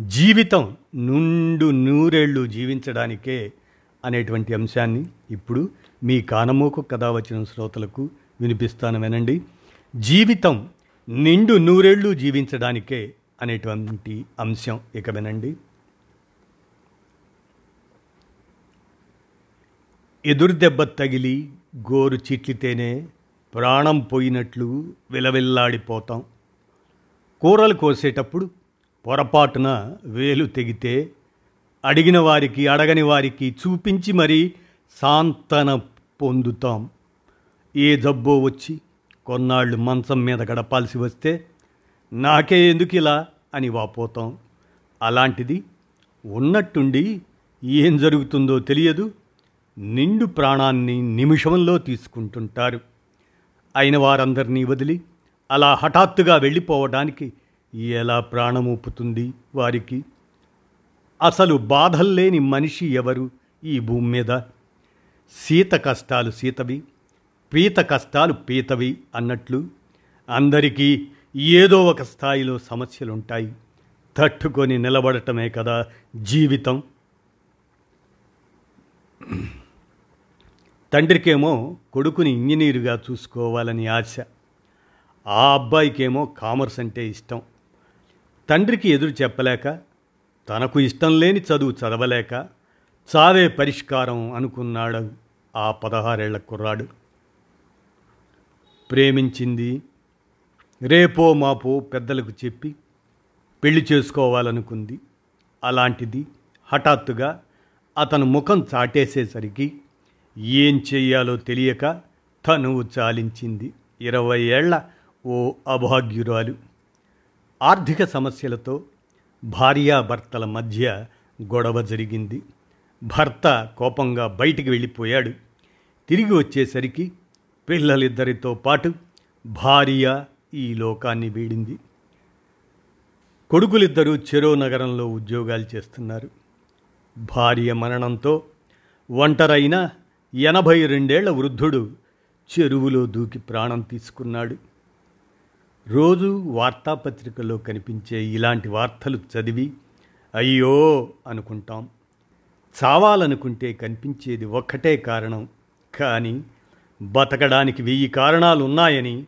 జీవితం నుండు నూరేళ్ళు జీవించడానికే అనేటువంటి అంశాన్ని ఇప్పుడు మీ కానమోకు కథ వచ్చిన శ్రోతలకు వినిపిస్తాను వినండి. జీవితం నిండు నూరేళ్ళు జీవించడానికే అనేటువంటి అంశం ఇక వినండి. ఎదురుదెబ్బ తగిలి గోరు చిట్లితేనే ప్రాణం పోయినట్లు విలవిల్లాడిపోతాం. కూరలు కోసేటప్పుడు పొరపాటున వేలు తెగితే అడిగిన వారికి అడగని వారికి చూపించి మరీ సాంతన పొందుతాం. ఏ జబ్బో వచ్చి కొన్నాళ్ళు మంచం మీద గడపాల్సి వస్తే నాకే ఎందుకు ఇలా అని వాపోతాం. అలాంటిది ఉన్నట్టుండి ఏం జరుగుతుందో తెలియదు. నిండు ప్రాణాన్ని నిమిషంలో తీసుకుంటుంటారు. అయిన వారందరినీ వదిలి అలా హఠాత్తుగా వెళ్ళిపోవడానికి ఎలా ప్రాణమూపుతుంది వారికి? అసలు బాధల్లేని మనిషి ఎవరు ఈ భూమి మీద? సీత కష్టాలు సీతవి పీత కష్టాలు పీతవి అన్నట్లు అందరికీ ఏదో ఒక స్థాయిలో సమస్యలుంటాయి. తట్టుకొని నిలబడటమే కదా జీవితం. తండ్రికేమో కొడుకుని ఇంజనీరుగా చూసుకోవాలని ఆశ. ఆ అబ్బాయికేమో కామర్స్ అంటే ఇష్టం. తండ్రికి ఎదురు చెప్పలేక తనకు ఇష్టం లేని చదువు చదవలేక చావే పరిష్కారం అనుకున్నాడు ఆ పదహారేళ్ళ కుర్రాడు. ప్రేమించింది రేపో మాపో పెద్దలకు చెప్పి పెళ్ళి చేసుకోవాలనుకుంది. అలాంటిది హఠాత్తుగా అతను ముఖం చాటేసేసరికి ఏం చెయ్యాలో తెలియక తనువు చాలించింది. ఇరవై ఏళ్ళ ఓ అభాగ్యురాలు. ఆర్థిక సమస్యలతో భార్యాభర్తల మధ్య గొడవ జరిగింది. భర్త కోపంగా బయటికి వెళ్ళిపోయాడు. తిరిగి వచ్చేసరికి పిల్లలిద్దరితో పాటు భార్య ఈ లోకాన్ని వీడింది. కొడుకులిద్దరూ చెరో నగరంలో ఉద్యోగాలు చేస్తున్నారు. భార్య మరణంతో ఒంటరైన ఎనభై రెండేళ్ళ వృద్ధుడు చెరువులో దూకి ప్రాణం తీసుకున్నాడు. రోజు వార్తాపత్రికల్లో కనిపించే ఇలాంటి వార్తలు చదివి అయ్యో అనుకుంటాం. చావాలనుకుంటే కనిపించేది ఒక్కటే కారణం. కానీ బతకడానికి వెయ్యి కారణాలు ఉన్నాయని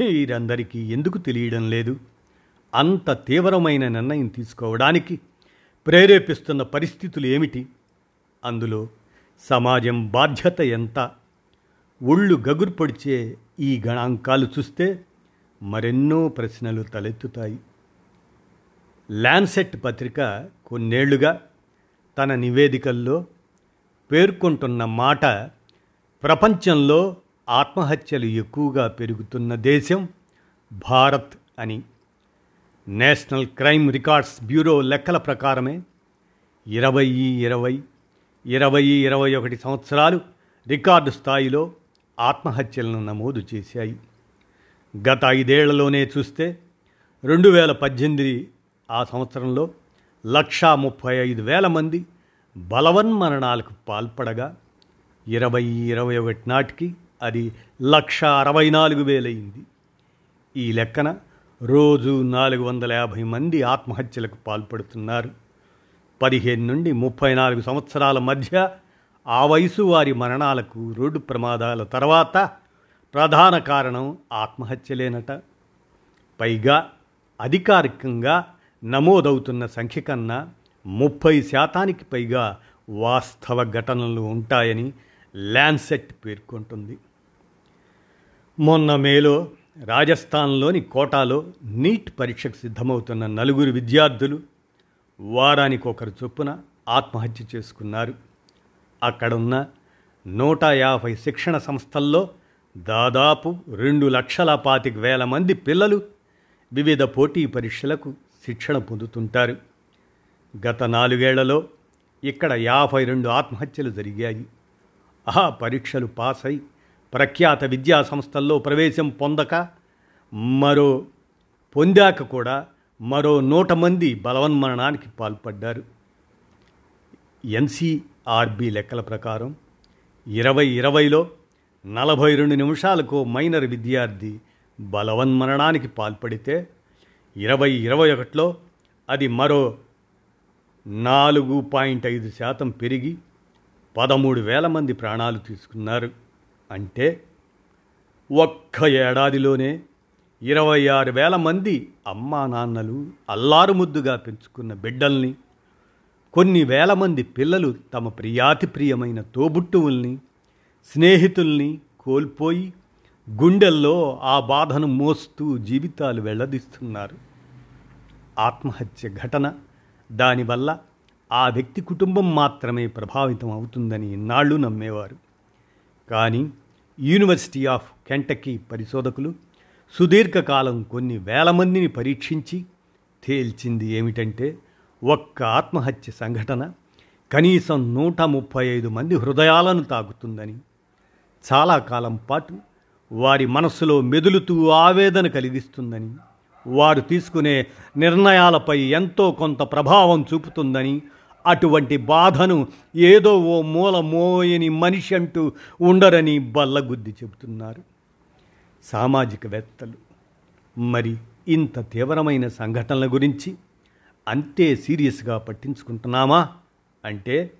వీరందరికీ ఎందుకు తెలియడం లేదు? అంత తీవ్రమైన నిర్ణయం తీసుకోవడానికి ప్రేరేపిస్తున్న పరిస్థితులు ఏమిటి? అందులో సమాజం బాధ్యత ఎంత? ఒళ్ళు గగుర్పొడిచే ఈ గణాంకాలు చూస్తే మరెన్నో ప్రశ్నలు తలెత్తుతాయి. ల్యాన్సెట్ పత్రిక కొన్నేళ్ళుగా తన నివేదికల్లో పేర్కొంటున్న మాట ప్రపంచంలో ఆత్మహత్యలు ఎక్కువగా పెరుగుతున్న దేశం భారత్ అని. నేషనల్ క్రైమ్ రికార్డ్స్ బ్యూరో లెక్కల ప్రకారమే ఇరవై ఇరవై ఇరవై ఇరవై ఒకటి సంవత్సరాలు రికార్డు స్థాయిలో ఆత్మహత్యలను నమోదు చేశాయి. గత ఐదేళ్ళలోనే చూస్తే రెండు వేల పద్దెనిమిది ఆ సంవత్సరంలో లక్షా ముప్పై ఐదు వేల మంది బలవన్మరణాలకు పాల్పడగా ఇరవై ఇరవై ఒకటి నాటికి అది లక్ష అరవై నాలుగు వేలయింది. ఈ లెక్కన రోజు నాలుగు వందల యాభై మంది ఆత్మహత్యలకు పాల్పడుతున్నారు. పదిహేను నుండి ముప్పై నాలుగు సంవత్సరాల మధ్య ఆ వయసు వారి మరణాలకు రోడ్డు ప్రమాదాల తర్వాత ప్రధాన కారణం ఆత్మహత్యలేనట పైగా అధికారికంగా నమోదవుతున్న సంఖ్య కన్నా ముప్పై శాతానికి పైగా వాస్తవ ఘటనలు ఉంటాయని ల్యాన్సెట్ పేర్కొంటుంది. మొన్న మేలో రాజస్థాన్లోని కోటాలో నీట్ పరీక్షకు సిద్ధమవుతున్న నలుగురు విద్యార్థులు వారానికి ఒకరు చొప్పున ఆత్మహత్య చేసుకున్నారు. అక్కడున్న నూట యాభై శిక్షణ సంస్థల్లో దాదాపు రెండు లక్షల పాతిక వేల మంది పిల్లలు వివిధ పోటీ పరీక్షలకు శిక్షణ పొందుతుంటారు. గత నాలుగేళ్ళలో ఇక్కడ యాభై రెండు ఆత్మహత్యలు జరిగాయి. ఆ పరీక్షలు పాస్ అయి ప్రఖ్యాత విద్యా సంస్థల్లో ప్రవేశం పొందక మరో పొందాక కూడా మరో నూట మంది బలవన్మరణానికి పాల్పడ్డారు. ఎన్సీఆర్బి లెక్కల ప్రకారం ఇరవై ఇరవైలో నలభై రెండు నిమిషాలకు మైనర్ విద్యార్థి బలవన్మరణానికి పాల్పడితే ఇరవై ఇరవై ఒకటిలో అది మరో నాలుగు పాయింట్ ఐదు శాతం పెరిగి పదమూడు వేల మంది ప్రాణాలు తీసుకున్నారు. అంటే ఒక్క ఏడాదిలోనే ఇరవై ఆరు వేల మంది అమ్మా నాన్నలు అల్లారుముద్దుగా పెంచుకున్న బిడ్డల్ని కొన్ని వేల మంది పిల్లలు తమ ప్రియాతి ప్రియమైన తోబుట్టువుల్ని స్నేహితుల్ని కోల్పోయి గుండెల్లో ఆ బాధను మోస్తూ జీవితాలు వెళ్ళదీస్తున్నారు. ఆత్మహత్య ఘటన దానివల్ల ఆ వ్యక్తి కుటుంబం మాత్రమే ప్రభావితం అవుతుందని ఇన్నాళ్ళు నమ్మేవారు. కానీ యూనివర్సిటీ ఆఫ్ కెంటకీ పరిశోధకులు సుదీర్ఘకాలం కొన్ని వేల మందిని పరీక్షించి తేల్చింది ఏమిటంటే ఒక్క ఆత్మహత్య సంఘటన కనీసం నూట ముప్పై ఐదు మంది హృదయాలను తాకుతుందని. చాలా కాలం పాటు వారి మనస్సులో మెదులుతూ ఆవేదన కలిగిస్తుందని వారు తీసుకునే నిర్ణయాలపై ఎంతో కొంత ప్రభావం చూపుతుందని అటువంటి బాధను ఏదో ఓ మూల మోయని మనిషి అంటూ ఉండరని బల్లగుద్ది చెబుతున్నారు. సామాజికవేత్తలు మరి ఇంత తీవ్రమైన సంఘటనల గురించి అంతే సీరియస్గా పట్టించుకుంటున్నామా? అంటే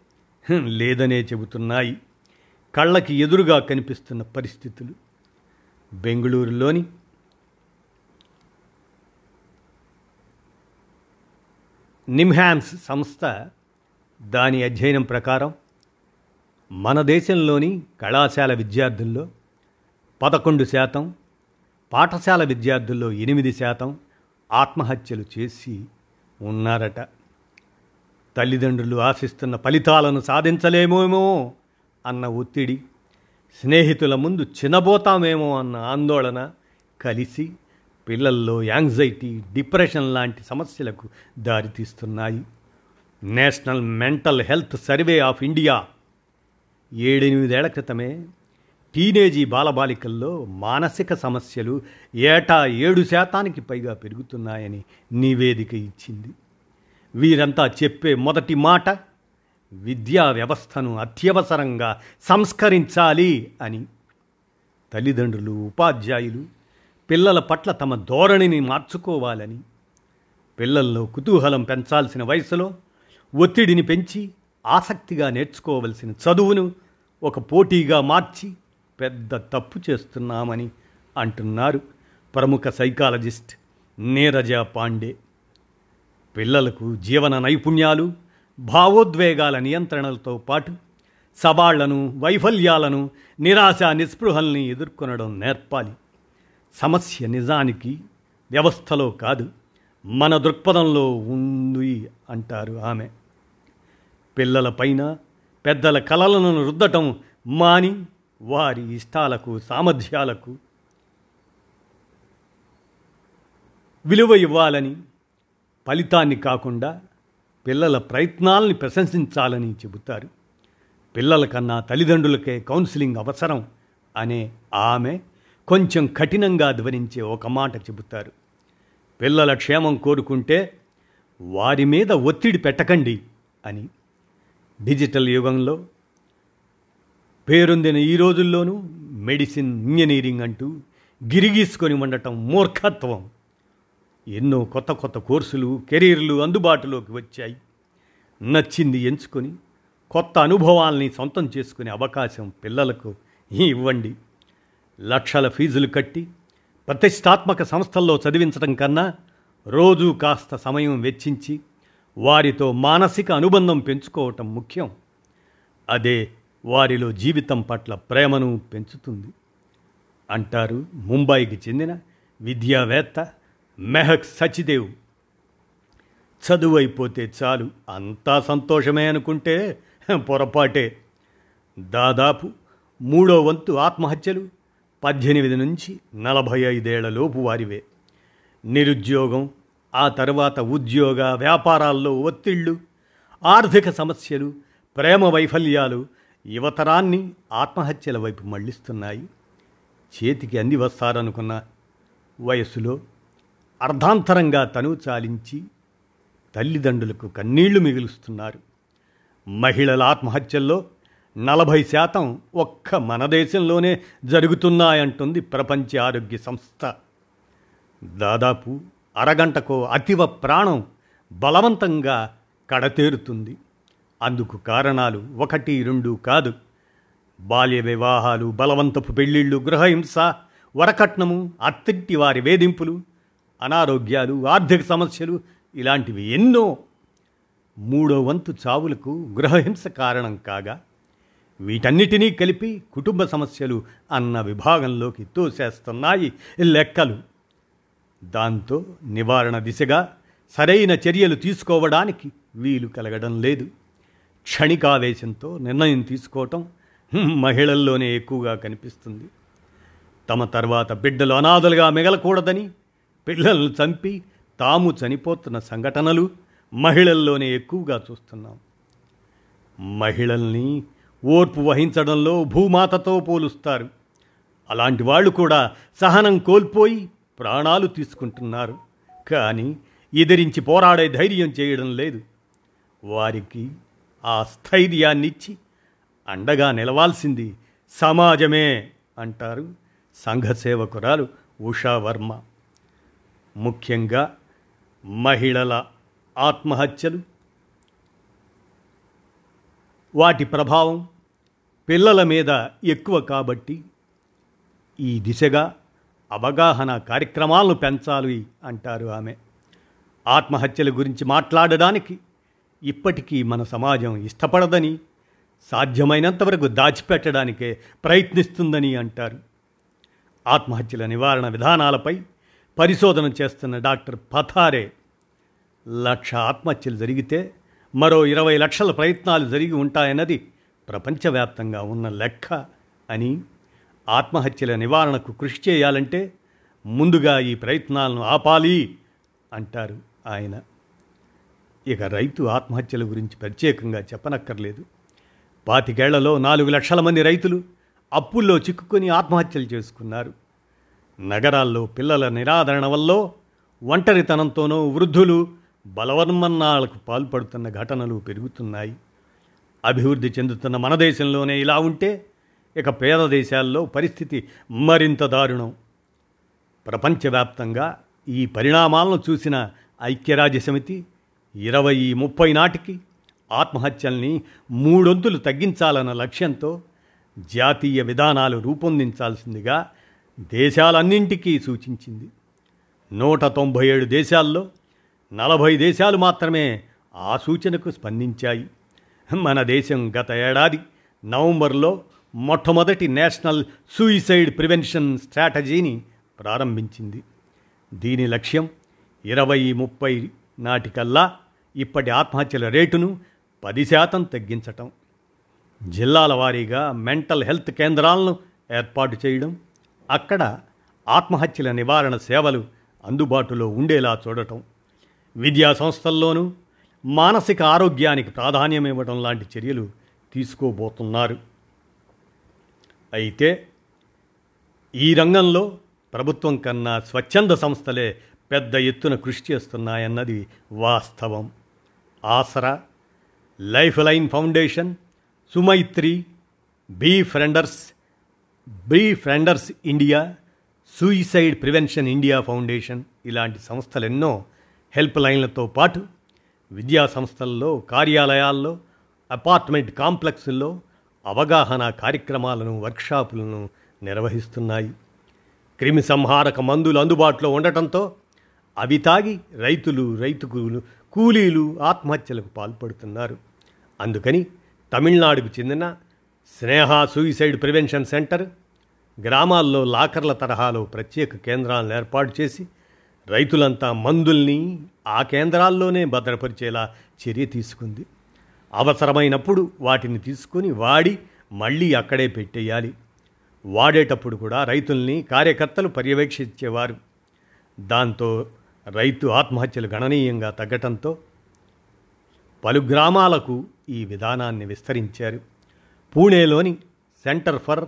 లేదనే చెబుతున్నాయి. కళ్ళకి ఎదురుగా కనిపిస్తున్న పరిస్థితులు. బెంగళూరులోని నిమ్హాన్స్ సంస్థ దాని అధ్యయనం ప్రకారం మన దేశంలోని కళాశాల విద్యార్థుల్లో పదకొండు శాతం పాఠశాల విద్యార్థుల్లో ఎనిమిది శాతం ఆత్మహత్యలు చేసి ఉన్నారట. తల్లిదండ్రులు ఆశిస్తున్న ఫలితాలను సాధించలేమేమో. అన్న ఒత్తిడి స్నేహితుల ముందు చినబోతామేమో అన్న ఆందోళన కలిసి పిల్లల్లో యాంగ్జైటీ డిప్రెషన్ లాంటి సమస్యలకు దారితీస్తున్నాయి. National mental health survey of India ఏడెనిమిదేళ్ళ క్రితమే టీనేజీ బాలబాలికల్లో మానసిక సమస్యలు ఏటా ఏడు శాతానికి పైగా పెరుగుతున్నాయని నివేదిక ఇచ్చింది. వీరంతా చెప్పే మొదటి మాట విద్యా వ్యవస్థను అత్యవసరంగా సంస్కరించాలి అని. తల్లిదండ్రులు ఉపాధ్యాయులు పిల్లల పట్ల తమ ధోరణిని మార్చుకోవాలని. పిల్లల్లో కుతూహలం పెంచాల్సిన వయసులో ఒత్తిడిని పెంచి ఆసక్తిగా నేర్చుకోవలసిన చదువును ఒక పోటీగా మార్చి పెద్ద తప్పు చేస్తున్నామని అంటున్నారు ప్రముఖ సైకాలజిస్ట్ నీరజ పాండే. పిల్లలకు జీవన నైపుణ్యాలు భావోద్వేగాల నియంత్రణలతో పాటు సవాళ్ళను వైఫల్యాలను నిరాశ నిస్పృహల్ని ఎదుర్కొనడం నేర్పాలి. సమస్య నిజానికి వ్యవస్థలో కాదు మన దృక్పథంలో ఉంది అంటారు ఆమె. పిల్లలపైన పెద్దల కలలను రుద్దటం మాని వారి ఇష్టాలకు సామర్థ్యాలకు విలువ ఇవ్వాలని ఫలితాన్ని కాకుండా పిల్లల ప్రయత్నాల్ని ప్రశంసించాలని చెబుతారు. పిల్లల కన్నా తల్లిదండ్రులకే కౌన్సిలింగ్ అవసరం అనే ఆమె కొంచెం కఠినంగా ధ్వనించే ఒక మాట చెబుతారు. పిల్లల క్షేమం కోరుకుంటే వారి మీద ఒత్తిడి పెట్టకండి అని. డిజిటల్ యుగంలో పేరొందిన ఈ రోజుల్లోనూ మెడిసిన్ ఇంజనీరింగ్ అంటూ గిరిగీసుకొని ఉండటం మూర్ఖత్వం. ఎన్నో కొత్త కొత్త కోర్సులు కెరీర్లు అందుబాటులోకి వచ్చాయి. నచ్చింది ఎంచుకొని కొత్త అనుభవాల్ని సొంతం చేసుకునే అవకాశం పిల్లలకు ఇవ్వండి. లక్షల ఫీజులు కట్టి ప్రతిష్టాత్మక సంస్థల్లో చదివించడం కన్నా రోజు కాస్త సమయం వెచ్చించి వారితో మానసిక అనుబంధం పెంచుకోవటం ముఖ్యం. అదే వారిలో జీవితం పట్ల ప్రేమను పెంచుతుంది. అంటారు ముంబైకి చెందిన విద్యావేత్త మెహక్ సచిదేవ్. చదువు అయిపోతే చాలు అంతా సంతోషమే అనుకుంటే పొరపాటే. దాదాపు మూడో వంతు ఆత్మహత్యలు పద్దెనిమిది నుంచి నలభై ఐదేళ్ళలోపు వారివే. నిరుద్యోగం ఆ తర్వాత ఉద్యోగ వ్యాపారాల్లో ఒత్తిళ్ళు ఆర్థిక సమస్యలు ప్రేమ వైఫల్యాలు యువతరాన్ని ఆత్మహత్యల వైపు మళ్ళిస్తున్నాయి చేతికి అంది వస్తారనుకున్న వయస్సులో అర్ధాంతరంగా తను చాలించి తల్లిదండ్రులకు కన్నీళ్ళు మిగులుస్తున్నారు. మహిళల ఆత్మహత్యల్లో నలభై శాతం ఒక్క మన దేశంలోనే జరుగుతున్నాయంటుంది ప్రపంచ ఆరోగ్య సంస్థ. దాదాపు అరగంటకో అతివ ప్రాణం బలవంతంగా కడతేరుతుంది. అందుకు కారణాలు ఒకటి రెండు కాదు. బాల్య వివాహాలు బలవంతపు పెళ్ళిళ్ళు గృహహింస వరకట్నము అత్తింటి వారి వేధింపులు అనారోగ్యాలు ఆర్థిక సమస్యలు ఇలాంటివి ఎన్నో. మూడో వంతు చావులకు గృహహింస కారణం కాగా వీటన్నిటినీ కలిపి కుటుంబ సమస్యలు అన్న విభాగంలోకి తోసేస్తున్నాయి లెక్కలు. దాంతో నివారణ దిశగా సరైన చర్యలు తీసుకోవడానికి వీలు కలగడం లేదు. క్షణికావేశంతో నిర్ణయం తీసుకోవటం మహిళల్లోనే ఎక్కువగా కనిపిస్తుంది. తమ తర్వాత బిడ్డలు అనాథలుగా మిగలకూడదని పిల్లలను చంపి తాము చనిపోతున్న సంఘటనలు మహిళల్లోనే ఎక్కువగా చూస్తున్నాం. మహిళల్ని ఓర్పు వహించడంలో భూమాతతో పోలుస్తారు. అలాంటి వాళ్ళు కూడా సహనం కోల్పోయి ప్రాణాలు తీసుకుంటున్నారు. కానీ ఎదిరించి పోరాడే ధైర్యం చేయడం లేదు. వారికి ఆ స్థైర్యాన్నిచ్చి అండగా నిలవాల్సింది సమాజమే అంటారు సంఘ సేవకురాలు ఉషావర్మ ముఖ్యంగా మహిళల ఆత్మహత్యలు వాటి ప్రభావం పిల్లల మీద ఎక్కువ కాబట్టి ఈ దిశగా అవగాహన కార్యక్రమాలను పెంచాలి అంటారు ఆమె. ఆత్మహత్యల గురించి మాట్లాడడానికి ఇప్పటికీ మన సమాజం ఇష్టపడదని సాధ్యమైనంతవరకు దాచిపెట్టడానికే ప్రయత్నిస్తుందని అంటారు. ఆత్మహత్యల నివారణ విధానాలపై పరిశోధన చేస్తున్న డాక్టర్ పథారే లక్ష ఆత్మహత్యలు జరిగితే మరో ఇరవై లక్షల ప్రయత్నాలు జరిగి ఉంటాయన్నది ప్రపంచవ్యాప్తంగా ఉన్న లెక్క అని ఆత్మహత్యల నివారణకు కృషి చేయాలంటే ముందుగా ఈ ప్రయత్నాలను ఆపాలి అంటారు ఆయన. ఇక రైతు ఆత్మహత్యల గురించి ప్రత్యేకంగా చెప్పనక్కర్లేదు. పాతికేళ్ళలో నాలుగు లక్షల మంది రైతులు అప్పుల్లో చిక్కుకొని ఆత్మహత్యలు చేసుకున్నారు. నగరాల్లో పిల్లల నిరాదరణ వల్ల ఒంటరితనంతోనో వృద్ధులు బలవన్మన్నాలకు పాల్పడుతున్న ఘటనలు పెరుగుతున్నాయి. అభివృద్ధి చెందుతున్న మన దేశంలోనే ఇలా ఉంటే ఇక పేద దేశాల్లో పరిస్థితి మరింత దారుణం. ప్రపంచవ్యాప్తంగా ఈ పరిణామాలను చూసిన ఐక్యరాజ్య సమితి ఇరవై ముప్పై నాటికి ఆత్మహత్యల్ని మూడొంతులు తగ్గించాలన్న లక్ష్యంతో జాతీయ విధానాలు రూపొందించాల్సిందిగా దేశాలన్నింటికీ సూచించింది. నూట తొంభై ఏడు దేశాల్లో నలభై దేశాలు మాత్రమే ఆ సూచనకు స్పందించాయి. మన దేశం గత ఏడాది నవంబర్లో మొట్టమొదటి నేషనల్ సూయిసైడ్ ప్రివెన్షన్ స్ట్రాటజీని ప్రారంభించింది. దీని లక్ష్యం ఇరవై ముప్పై నాటికల్లా ఇప్పటి ఆత్మహత్యల రేటును పది శాతం తగ్గించటం. జిల్లాల వారీగా మెంటల్ హెల్త్ కేంద్రాలను ఏర్పాటు చేయడం అక్కడ ఆత్మహత్యల నివారణ సేవలు అందుబాటులో ఉండేలా చూడటం విద్యా సంస్థల్లోనూ మానసిక ఆరోగ్యానికి ప్రాధాన్యం ఇవ్వడం లాంటి చర్యలు తీసుకోబోతున్నారు. అయితే ఈ రంగంలో ప్రభుత్వం కన్నా స్వచ్ఛంద సంస్థలే పెద్ద ఎత్తున కృషి చేస్తున్నాయన్నది వాస్తవం. Aasra life line foundation Sumaitri befrienders befrienders India suicide prevention India foundation ఇలాంటి సంస్థలు ఎన్నో హెల్ప్ లైన్లతో పాటు విద్యా సంస్థల్లో కార్యాలయాల్లో అపార్ట్మెంట్ కాంప్లెక్స్ల్లో అవగాహన కార్యక్రమాలను వర్క్షాపులను నిర్వహిస్తున్నాయి. క్రిమి సంహారక మందులు అందుబాటులో ఉండటంతో అవి తాగి రైతులు రైతుకులు కూలీలు ఆత్మహత్యలకు పాల్పడుతున్నారు. అందుకని తమిళనాడుకు చెందిన స్నేహ సూయిసైడ్ ప్రివెన్షన్ సెంటర్ గ్రామాల్లో లాకర్ల తరహాలో ప్రత్యేక కేంద్రాలను ఏర్పాటు చేసి రైతులంతా మందుల్ని ఆ కేంద్రాల్లోనే భద్రపరిచేలా చర్య తీసుకుంది. అవసరమైనప్పుడు వాటిని తీసుకొని వాడి మళ్ళీ అక్కడే పెట్టేయాలి. వాడేటప్పుడు కూడా రైతుల్ని కార్యకర్తలు పర్యవేక్షించేవారు. దాంతో రైతు ఆత్మహత్యలు గణనీయంగా తగ్గటంతో పలు గ్రామాలకు ఈ విధానాన్ని విస్తరించారు. పూణేలోని centre for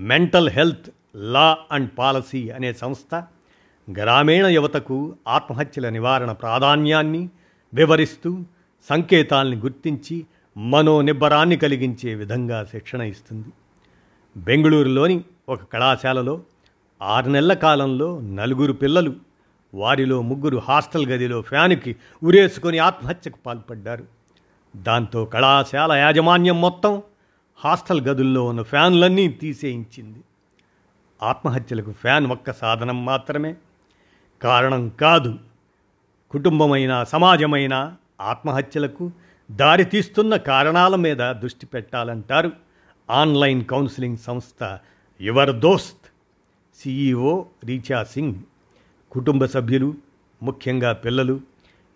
mental health law and policy అనే సంస్థ గ్రామీణ యువతకు ఆత్మహత్యల నివారణ ప్రాధాన్యాన్ని వివరిస్తూ సంకేతాల్ని గుర్తించి మనోనిబ్బరాన్ని కలిగించే విధంగా శిక్షణ ఇస్తుంది. బెంగళూరులోని ఒక కళాశాలలో ఆరు నెలల కాలంలో నలుగురు పిల్లలు వారిలో ముగ్గురు హాస్టల్ గదిలో ఫ్యాన్కి ఉరేసుకొని ఆత్మహత్యకు పాల్పడ్డారు. దాంతో కళాశాల యాజమాన్యం మొత్తం హాస్టల్ గదుల్లో ఉన్న ఫ్యాన్లన్నీ తీసేయించింది. ఆత్మహత్యలకు ఫ్యాన్ ఒక్క సాధనం మాత్రమే. కారణం కాదు కుటుంబమైన సమాజమైన ఆత్మహత్యలకు దారితీస్తున్న కారణాల మీద దృష్టి పెట్టాలంటారు ఆన్లైన్ కౌన్సిలింగ్ సంస్థ యువర్ దోస్త్. సిఈఓ రీచా సింగ్ కుటుంబ సభ్యులు ముఖ్యంగా పిల్లలు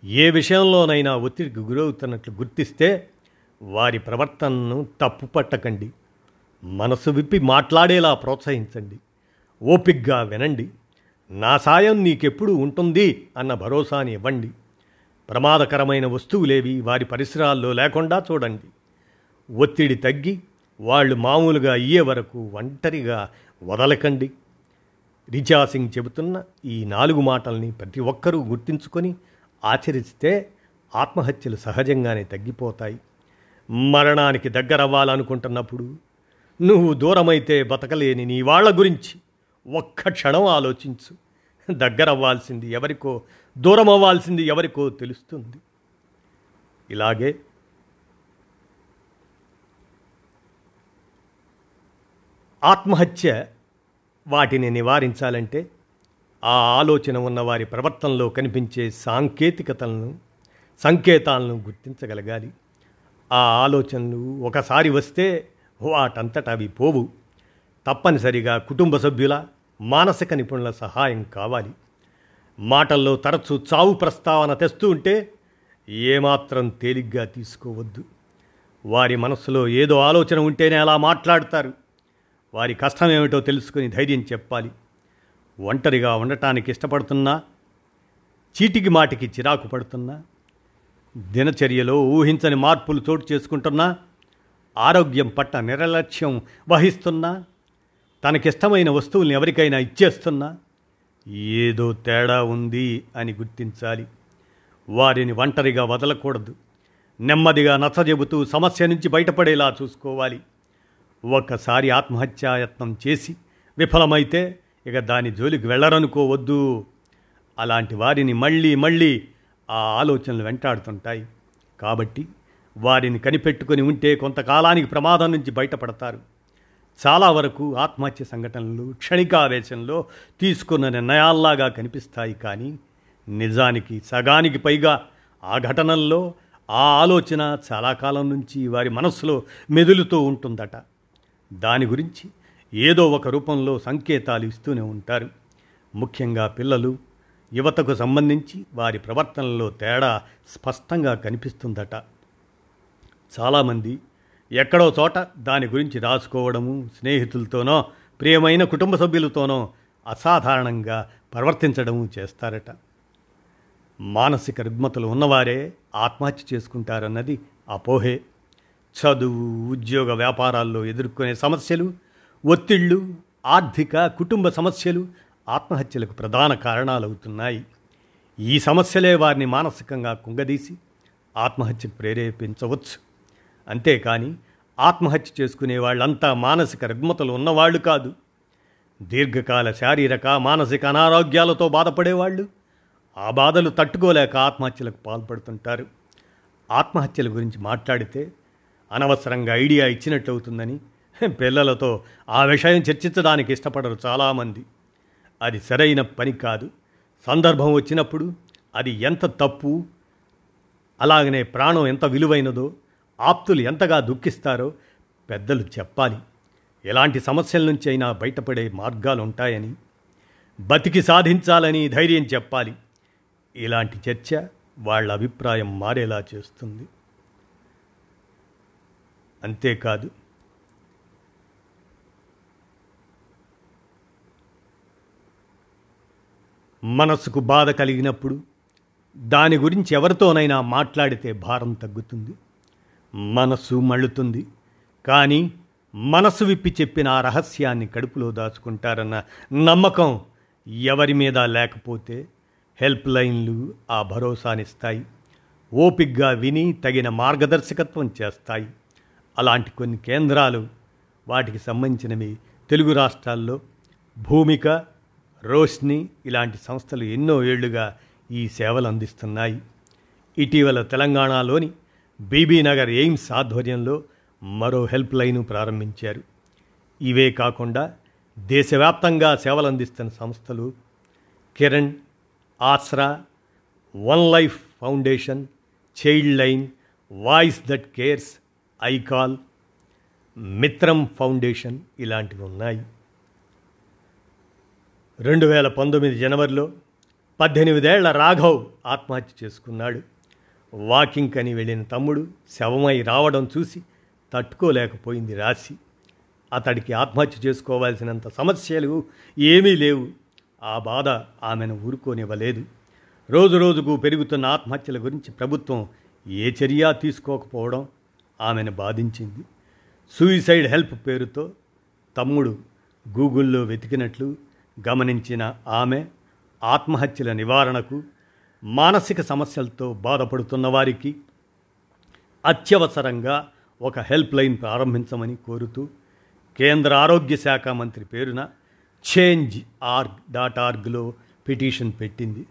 ఏ విషయంలోనైనా ఒత్తిడికి గురవుతున్నట్లు గుర్తిస్తే వారి ప్రవర్తనను తప్పు పట్టకండి మనసు విప్పి మాట్లాడేలా ప్రోత్సహించండి. ఓపిగ్గా వినండి. నా సాయం నీకెప్పుడు ఉంటుంది అన్న భరోసాని ఇవ్వండి ప్రమాదకరమైన వస్తువులేవి వారి పరిసరాల్లో లేకుండా చూడండి. ఒత్తిడి తగ్గి వాళ్ళు మామూలుగా అయ్యే వరకు ఒంటరిగా వదలకండి. రిచా సింగ్ చెబుతున్న ఈ నాలుగు మాటల్ని ప్రతి ఒక్కరూ గుర్తించుకొని ఆచరిస్తే ఆత్మహత్యలు సహజంగానే తగ్గిపోతాయి. మరణానికి దగ్గరవ్వాలనుకుంటున్నప్పుడు నువ్వు దూరమైతే బతకలేని నీ వాళ్ళ గురించి ఒక్క క్షణం ఆలోచించు. దగ్గరవ్వాల్సింది ఎవరికో దూరం అవ్వాల్సింది ఎవరికో తెలుస్తుంది. ఇలాగే ఆత్మహత్య వాటిని నివారించాలంటే ఆ ఆలోచన ఉన్న వారి ప్రవర్తనలో కనిపించే సాంకేతికతలను సంకేతాలను గుర్తించగలగాలి. ఆ ఆలోచనలు ఒకసారి వస్తే వాటంతట అవి పోవు. తప్పనిసరిగా కుటుంబ సభ్యుల మానసిక నిపుణుల సహాయం కావాలి. మాటల్లో తరచూ చావు ప్రస్తావన తెస్తూ ఉంటే ఏమాత్రం తేలిగ్గా తీసుకోవద్దు. వారి మనసులో ఏదో ఆలోచన ఉంటేనే అలా మాట్లాడతారు. వారి కష్టం ఏమిటో తెలుసుకుని ధైర్యం చెప్పాలి. ఒంటరిగా ఉండటానికి ఇష్టపడుతున్నా చీటికి మాటికి చిరాకు పడుతున్నా దినచర్యలో ఊహించని మార్పులు చోటు చేసుకుంటున్నా ఆరోగ్యం పట్ల నిర్లక్ష్యం వహిస్తున్నా తనకిష్టమైన వస్తువుల్ని ఎవరికైనా ఇచ్చేస్తున్నా ఏదో తేడా ఉంది అని గుర్తించాలి. వారిని ఒంటరిగా వదలకూడదు. నెమ్మదిగా నచ్చజెబుతూ సమస్య నుంచి బయటపడేలా చూసుకోవాలి. ఒక్కసారి ఆత్మహత్యాయత్నం చేసి విఫలమైతే ఇక దాని జోలికి వెళ్ళరనుకోవద్దు అలాంటి వారిని మళ్ళీ మళ్ళీ ఆ ఆలోచనలు వెంటాడుతుంటాయి. కాబట్టి వారిని కనిపెట్టుకొని ఉంటే కొంతకాలానికి ప్రమాదం నుంచి బయటపడతారు. చాలా వరకు ఆత్మహత్య సంఘటనలు క్షణికావేశంలో తీసుకున్న నిర్ణయాల్లాగా కనిపిస్తాయి కానీ నిజానికి సగానికి పైగా ఆ ఘటనల్లో ఆ ఆలోచన చాలా కాలం నుంచి వారి మనస్సులో మెదులుతూ ఉంటుందట. దాని గురించి ఏదో ఒక రూపంలో సంకేతాలు ఇస్తూనే ఉంటారు. ముఖ్యంగా పిల్లలు యువతకు సంబంధించి వారి ప్రవర్తనలో తేడా స్పష్టంగా కనిపిస్తుందట. చాలామంది ఎక్కడో చోట దాని గురించి రాసుకోవడము స్నేహితులతోనో ప్రియమైన కుటుంబ సభ్యులతోనో అసాధారణంగా ప్రవర్తించడము చేస్తారట. మానసిక రుగ్మతలు ఉన్నవారే ఆత్మహత్య చేసుకుంటారన్నది అపోహే. చదువు ఉద్యోగ వ్యాపారాల్లో ఎదుర్కొనే సమస్యలు ఒత్తిళ్ళు ఆర్థిక కుటుంబ సమస్యలు ఆత్మహత్యలకు ప్రధాన కారణాలవుతున్నాయి. ఈ సమస్యలే వారిని మానసికంగా కుంగదీసి ఆత్మహత్యకు ప్రేరేపించవచ్చు. అంతేకాని ఆత్మహత్య చేసుకునే వాళ్ళంతా మానసిక రుగ్మతలు ఉన్నవాళ్ళు కాదు. దీర్ఘకాల శారీరక మానసిక అనారోగ్యాలతో బాధపడేవాళ్ళు ఆ బాధలు తట్టుకోలేక ఆత్మహత్యలకు పాల్పడుతుంటారు. ఆత్మహత్యల గురించి మాట్లాడితే అనవసరంగా ఐడియా ఇచ్చినట్లవుతుందని పిల్లలతో ఆ విషయం చర్చించడానికి ఇష్టపడరు చాలామంది. అది సరైన పని కాదు. సందర్భం వచ్చినప్పుడు అది ఎంత తప్పు అలాగనే ప్రాణం ఎంత విలువైనదో ఆప్తులు ఎంతగా దుఃఖిస్తారో పెద్దలు చెప్పాలి. ఎలాంటి సమస్యల నుంచి అయినా బయటపడే మార్గాలు ఉంటాయని బతికి సాధించాలని ధైర్యం చెప్పాలి. ఇలాంటి చర్చ వాళ్ళ అభిప్రాయం మారేలా చేస్తుంది. అంతేకాదు మనసుకు బాధ కలిగినప్పుడు దాని గురించి ఎవరితోనైనా మాట్లాడితే భారం తగ్గుతుంది. మనసు మళ్ళుతుంది. కానీ మనసు విప్పి చెప్పిన ఆ రహస్యాన్ని కడుపులో దాచుకుంటారన్న నమ్మకం ఎవరి మీద లేకపోతే హెల్ప్ లైన్లు ఆ భరోసానిస్తాయి. ఓపిగ్గా విని తగిన మార్గదర్శకత్వం చేస్తాయి. అలాంటి కొన్ని కేంద్రాలు వాటికి సంబంధించినవి తెలుగు రాష్ట్రాల్లో భూమిక రోష్ని ఇలాంటి సంస్థలు ఎన్నో ఏళ్ళుగా ఈ సేవలు అందిస్తున్నాయి. ఇటీవల తెలంగాణలోని బీబీ నగర్ ఎయిమ్స్ ఆధ్వర్యంలో మరో హెల్ప్ లైను ప్రారంభించారు. ఇవే కాకుండా దేశవ్యాప్తంగా సేవలు అందిస్తున్న సంస్థలు Kiran Aasra one life foundation child line voice that cares iCall Mitram foundation ఇలాంటివి ఉన్నాయి. రెండు వేల పంతొమ్మిది జనవరిలో పద్దెనిమిదేళ్ళ రాఘవ్ ఆత్మహత్య చేసుకున్నాడు. వాకింగ్ అని వెళ్ళిన తమ్ముడు శవమై రావడం చూసి తట్టుకోలేకపోయింది రాశి. అతడికి ఆత్మహత్య చేసుకోవాల్సినంత సమస్యలు ఏమీ లేవు. ఆ బాధ ఆమెను ఊరుకోనివ్వలేదు. రోజు రోజుకు పెరుగుతున్న ఆత్మహత్యల గురించి ప్రభుత్వం ఏ చర్య తీసుకోకపోవడం ఆమెను బాధించింది. సూయిసైడ్ హెల్ప్ పేరుతో తమ్ముడు గూగుల్లో వెతికినట్లు గమనించిన ఆమె ఆత్మహత్యల నివారణకు మానసిక సమస్యలతో బాధపడుతున్న వారికి అత్యవసరంగా ఒక హెల్ప్ లైన్ ప్రారంభించమని కోరుతూ కేంద్ర ఆరోగ్య శాఖ మంత్రి పేరున చేంజ్ ఆర్గ్ డాట్ ఆర్గ్లో పిటిషన్ పెట్టింది.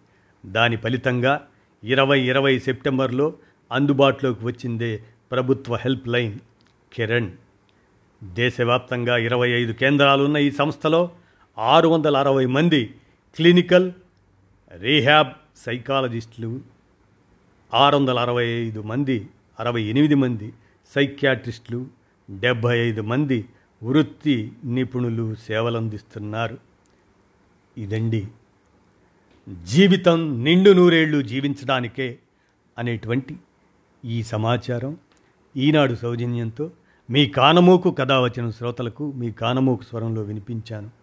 దాని ఫలితంగా ఇరవై ఇరవై సెప్టెంబర్లో అందుబాటులోకి వచ్చిందే ప్రభుత్వ హెల్ప్ లైన్ కిరణ్. దేశవ్యాప్తంగా ఇరవై ఐదు కేంద్రాలున్న ఈ సంస్థలో ఆరు వందల అరవై మంది క్లినికల్ రీహాబ్ సైకాలజిస్టులు ఆరు వందల అరవై ఐదు మంది అరవై ఎనిమిది మంది సైక్యాట్రిస్టులు డెబ్భై ఐదు మంది వృత్తి నిపుణులు సేవలందిస్తున్నారు. ఇదండి జీవితం నిండు నూరేళ్ళు జీవించడానికే అనేటువంటి ఈ సమాచారం. ఈనాడు సౌజన్యంతో మీ కానమోకు కథ వచ్చిన శ్రోతలకు మీ కానమోకు స్వరంలో వినిపించాను.